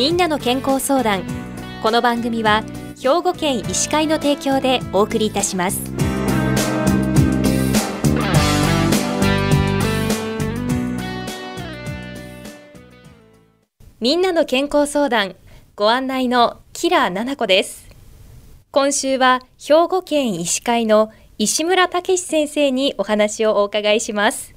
みんなの健康相談。この番組は兵庫県医師会の提供でお送りいたします。みんなの健康相談。ご案内のキラー七子です。今週は兵庫県医師会の石村武先生にお話をお伺いします。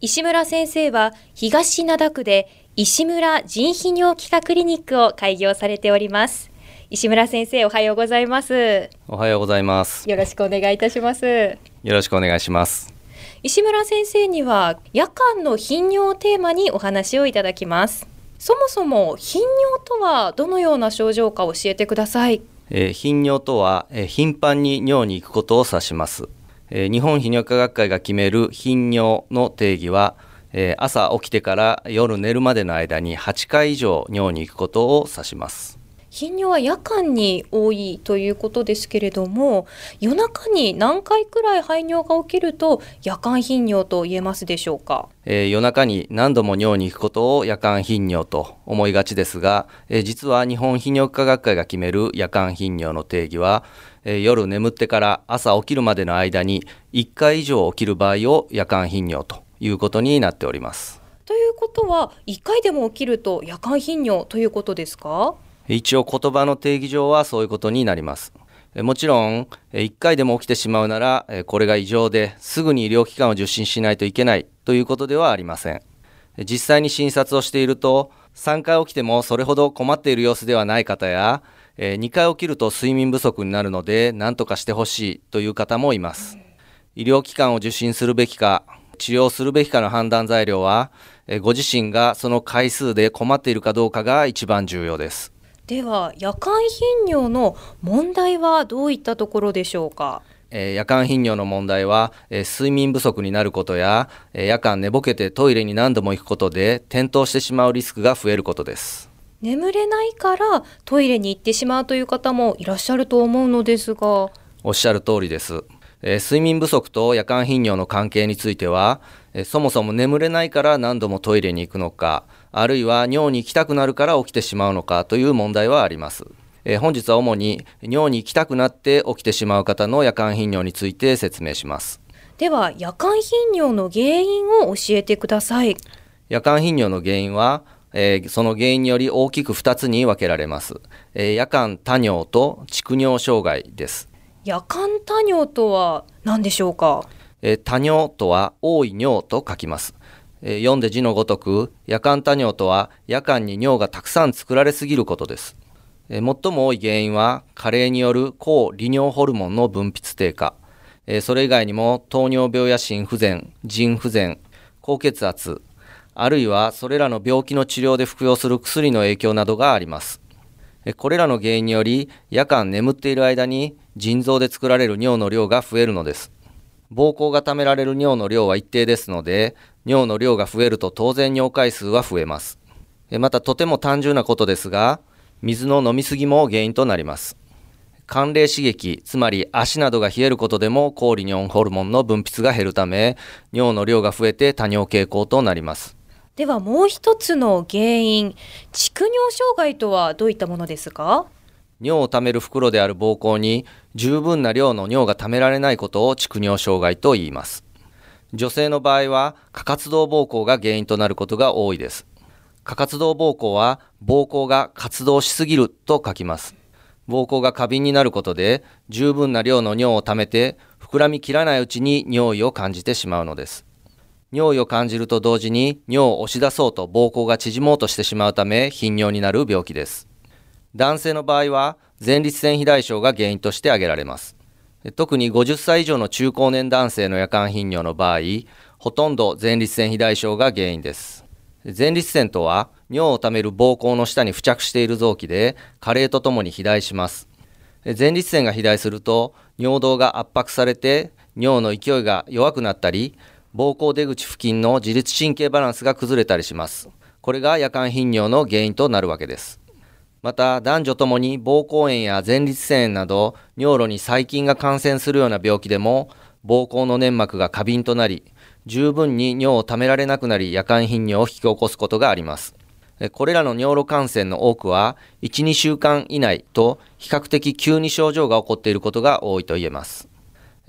石村先生は東灘区で石村腎泌尿器科クリニックを開業されております。石村先生おはようございます。おはようございます。よろしくお願いいたします。よろしくお願いします。石村先生には夜間の頻尿をテーマにお話をいただきます。そもそも頻尿とはどのような症状か教えてください、えー、頻尿とは、えー、頻繁に尿に行くことを指します。えー、日本泌尿科学会が決める頻尿の定義は、えー、朝起きてから夜寝るまでの間に8回以上尿に行くことを指します。頻尿は夜間に多いということですけれども夜中に何回くらい排尿が起きると夜間頻尿と言えますでしょうか、えー、夜中に何度も尿に行くことを夜間頻尿と思いがちですが、えー、実は日本泌尿科学会が決める夜間頻尿の定義はえー、夜眠ってから朝起きるまでの間に1回以上起きる場合を夜間頻尿ということになっております。ということは1回でも起きると夜間頻尿ということですか？一応言葉の定義上はそういうことになります。もちろん、1回でも起きてしまうなら、これが異常ですぐに医療機関を受診しないといけないということではありません。実際に診察をしていると、3回起きてもそれほど困っている様子ではない方や、えー、2回起きると睡眠不足になるので何とかしてほしいという方もいます医療機関を受診するべきか治療するべきかの判断材料は、えー、ご自身がその回数で困っているかどうかが一番重要です。では夜間頻尿の問題はどういったところでしょうか？え夜間頻尿の問題は、え睡眠不足になることや、え夜間寝ぼけてトイレに何度も行くことで転倒してしまうリスクが増えることです。眠れないからトイレに行ってしまうという方もいらっしゃると思うのですが。おっしゃる通りです、えー、睡眠不足と夜間頻尿の関係については、えー、そもそも眠れないから何度もトイレに行くのかあるいは尿に行きたくなるから起きてしまうのかという問題はありますえー、本日は主に尿に行きたくなって起きてしまう方の夜間頻尿について説明しますでは夜間頻尿の原因を教えてください夜間頻尿の原因はえー、その原因により大きく2つに分けられます。えー、夜間多尿と蓄尿障害です。夜間多尿とは何でしょうか、えー、多尿とは多い尿と書きます。えー、読んで字のごとく夜間多尿とは夜間に尿がたくさん作られすぎることです。えー、最も多い原因は加齢による抗利尿ホルモンの分泌低下。えー、それ以外にも糖尿病や心不全、腎不全、高血圧、あるいはそれらの病気の治療で服用する薬の影響などがあります。これらの原因により夜間眠っている間に腎臓で作られる尿の量が増えるのです。膀胱が貯められる尿の量は一定ですので、尿の量が増えると当然尿回数は増えます。またとても単純なことですが、水の飲みすぎも原因となります。寒冷刺激、つまり足などが冷えることでも抗利尿ホルモンの分泌が減るため、尿の量が増えて多尿傾向となります。ではもう一つの原因、蓄尿障害とはどういったものですか？尿を貯める袋である膀胱に十分な量の尿が貯められないことを蓄尿障害と言います。女性の場合は過活動膀胱が原因となることが多いです。過活動膀胱は膀胱が活動しすぎると書きます。膀胱が過敏になることで十分な量の尿を貯めて膨らみきらないうちに尿意を感じてしまうのです。尿意を感じると同時に尿を押し出そうと膀胱が縮もうとしてしまうため頻尿になる病気です。男性の場合は前立腺肥大症が原因として挙げられます。特に50歳以上の中高年男性の夜間頻尿の場合、ほとんど前立腺肥大症が原因です。前立腺とは尿を溜める膀胱の下に付着している臓器で加齢とともに肥大します。前立腺が肥大すると尿道が圧迫されて尿の勢いが弱くなったり膀胱出口付近の自律神経バランスが崩れたりします。これが夜間頻尿の原因となるわけです。また男女ともに膀胱炎や前立腺炎など尿路に細菌が感染するような病気でも膀胱の粘膜が過敏となり十分に尿を溜められなくなり夜間頻尿を引き起こすことがあります。これらの尿路感染の多くは1、2週間以内と比較的急に症状が起こっていることが多いと言えます。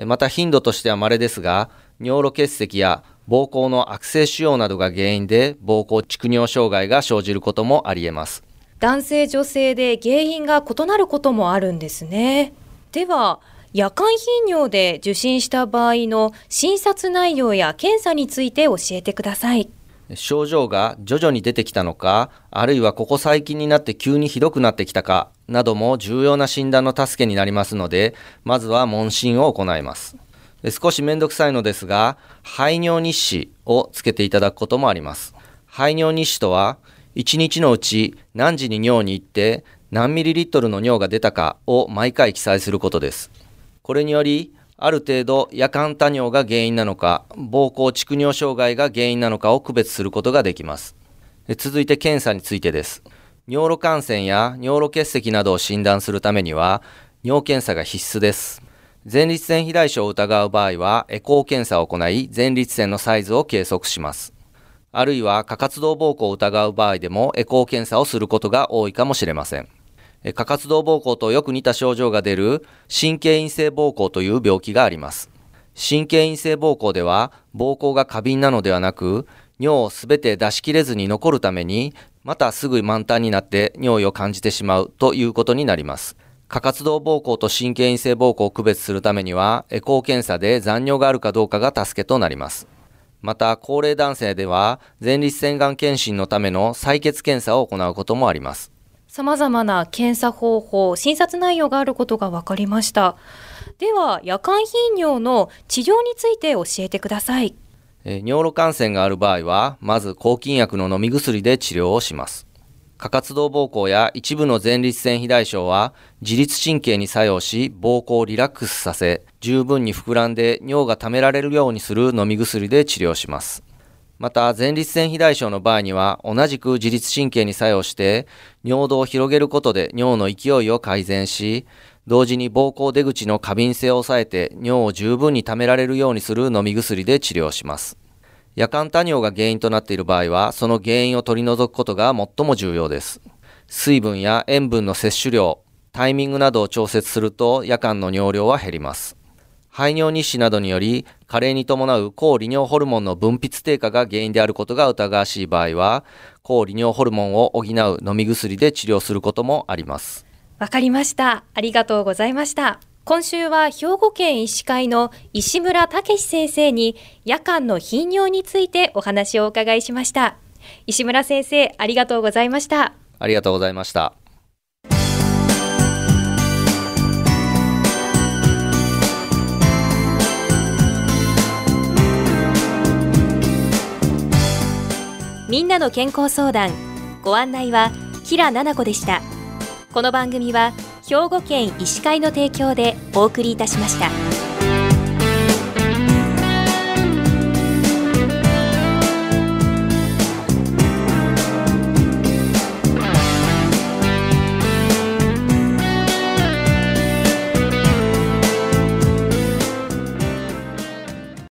また頻度としては稀ですが、尿路結石や膀胱の悪性腫瘍などが原因で膀胱蓄尿障害が生じることもあり得ます。男性女性で原因が異なることもあるんですね。では、夜間頻尿で受診した場合の診察内容や検査について教えてください。症状が徐々に出てきたのか、あるいはここ最近になって急にひどくなってきたか、なども重要な診断の助けになりますので、まずは問診を行います。少しめんどくさいのですが、排尿日誌をつけていただくこともあります。排尿日誌とは、1日のうち何時に尿に行って何ミリリットルの尿が出たかを毎回記載することです。これにより、ある程度夜間多尿が原因なのか、膀胱蓄尿障害が原因なのかを区別することができます。続いて検査についてです。尿路感染や尿路結石などを診断するためには、尿検査が必須です。前立腺肥大症を疑う場合は、エコー検査を行い、前立腺のサイズを計測します。あるいは、過活動膀胱を疑う場合でも、エコー検査をすることが多いかもしれません。過活動膀胱とよく似た症状が出る神経陰性膀胱という病気があります。神経陰性膀胱では、膀胱が過敏なのではなく、尿をすべて出し切れずに残るために、またすぐ満タンになって尿意を感じてしまうということになります。過活動膀胱と神経陰性膀胱を区別するためには、エコー検査で残尿があるかどうかが助けとなります。また、高齢男性では、前立腺がん検診のための採血検査を行うこともあります。様々な検査方法、診察内容があることが分かりました。では、夜間頻尿の治療について教えてください。え尿路感染がある場合は、まず抗菌薬の飲み薬で治療をします。過活動膀胱や一部の前立腺肥大症は自律神経に作用し膀胱をリラックスさせ十分に膨らんで尿が溜められるようにする飲み薬で治療します。また前立腺肥大症の場合には同じく自律神経に作用して尿道を広げることで尿の勢いを改善し同時に膀胱出口の過敏性を抑えて尿を十分に溜められるようにする飲み薬で治療します。夜間多尿が原因となっている場合は、その原因を取り除くことが最も重要です。水分や塩分の摂取量、タイミングなどを調節すると夜間の尿量は減ります。排尿日誌などにより、加齢に伴う抗利尿ホルモンの分泌低下が原因であることが疑わしい場合は、抗利尿ホルモンを補う飲み薬で治療することもあります。わかりました。ありがとうございました。今週は兵庫県医師会の石村武先生に夜間の頻尿についてお話をお伺いしました。石村先生、ありがとうございました。ありがとうございました。みんなの健康相談ご案内はキラ々子でしたこの番組は兵庫県医師会の提供でお送りいたしました。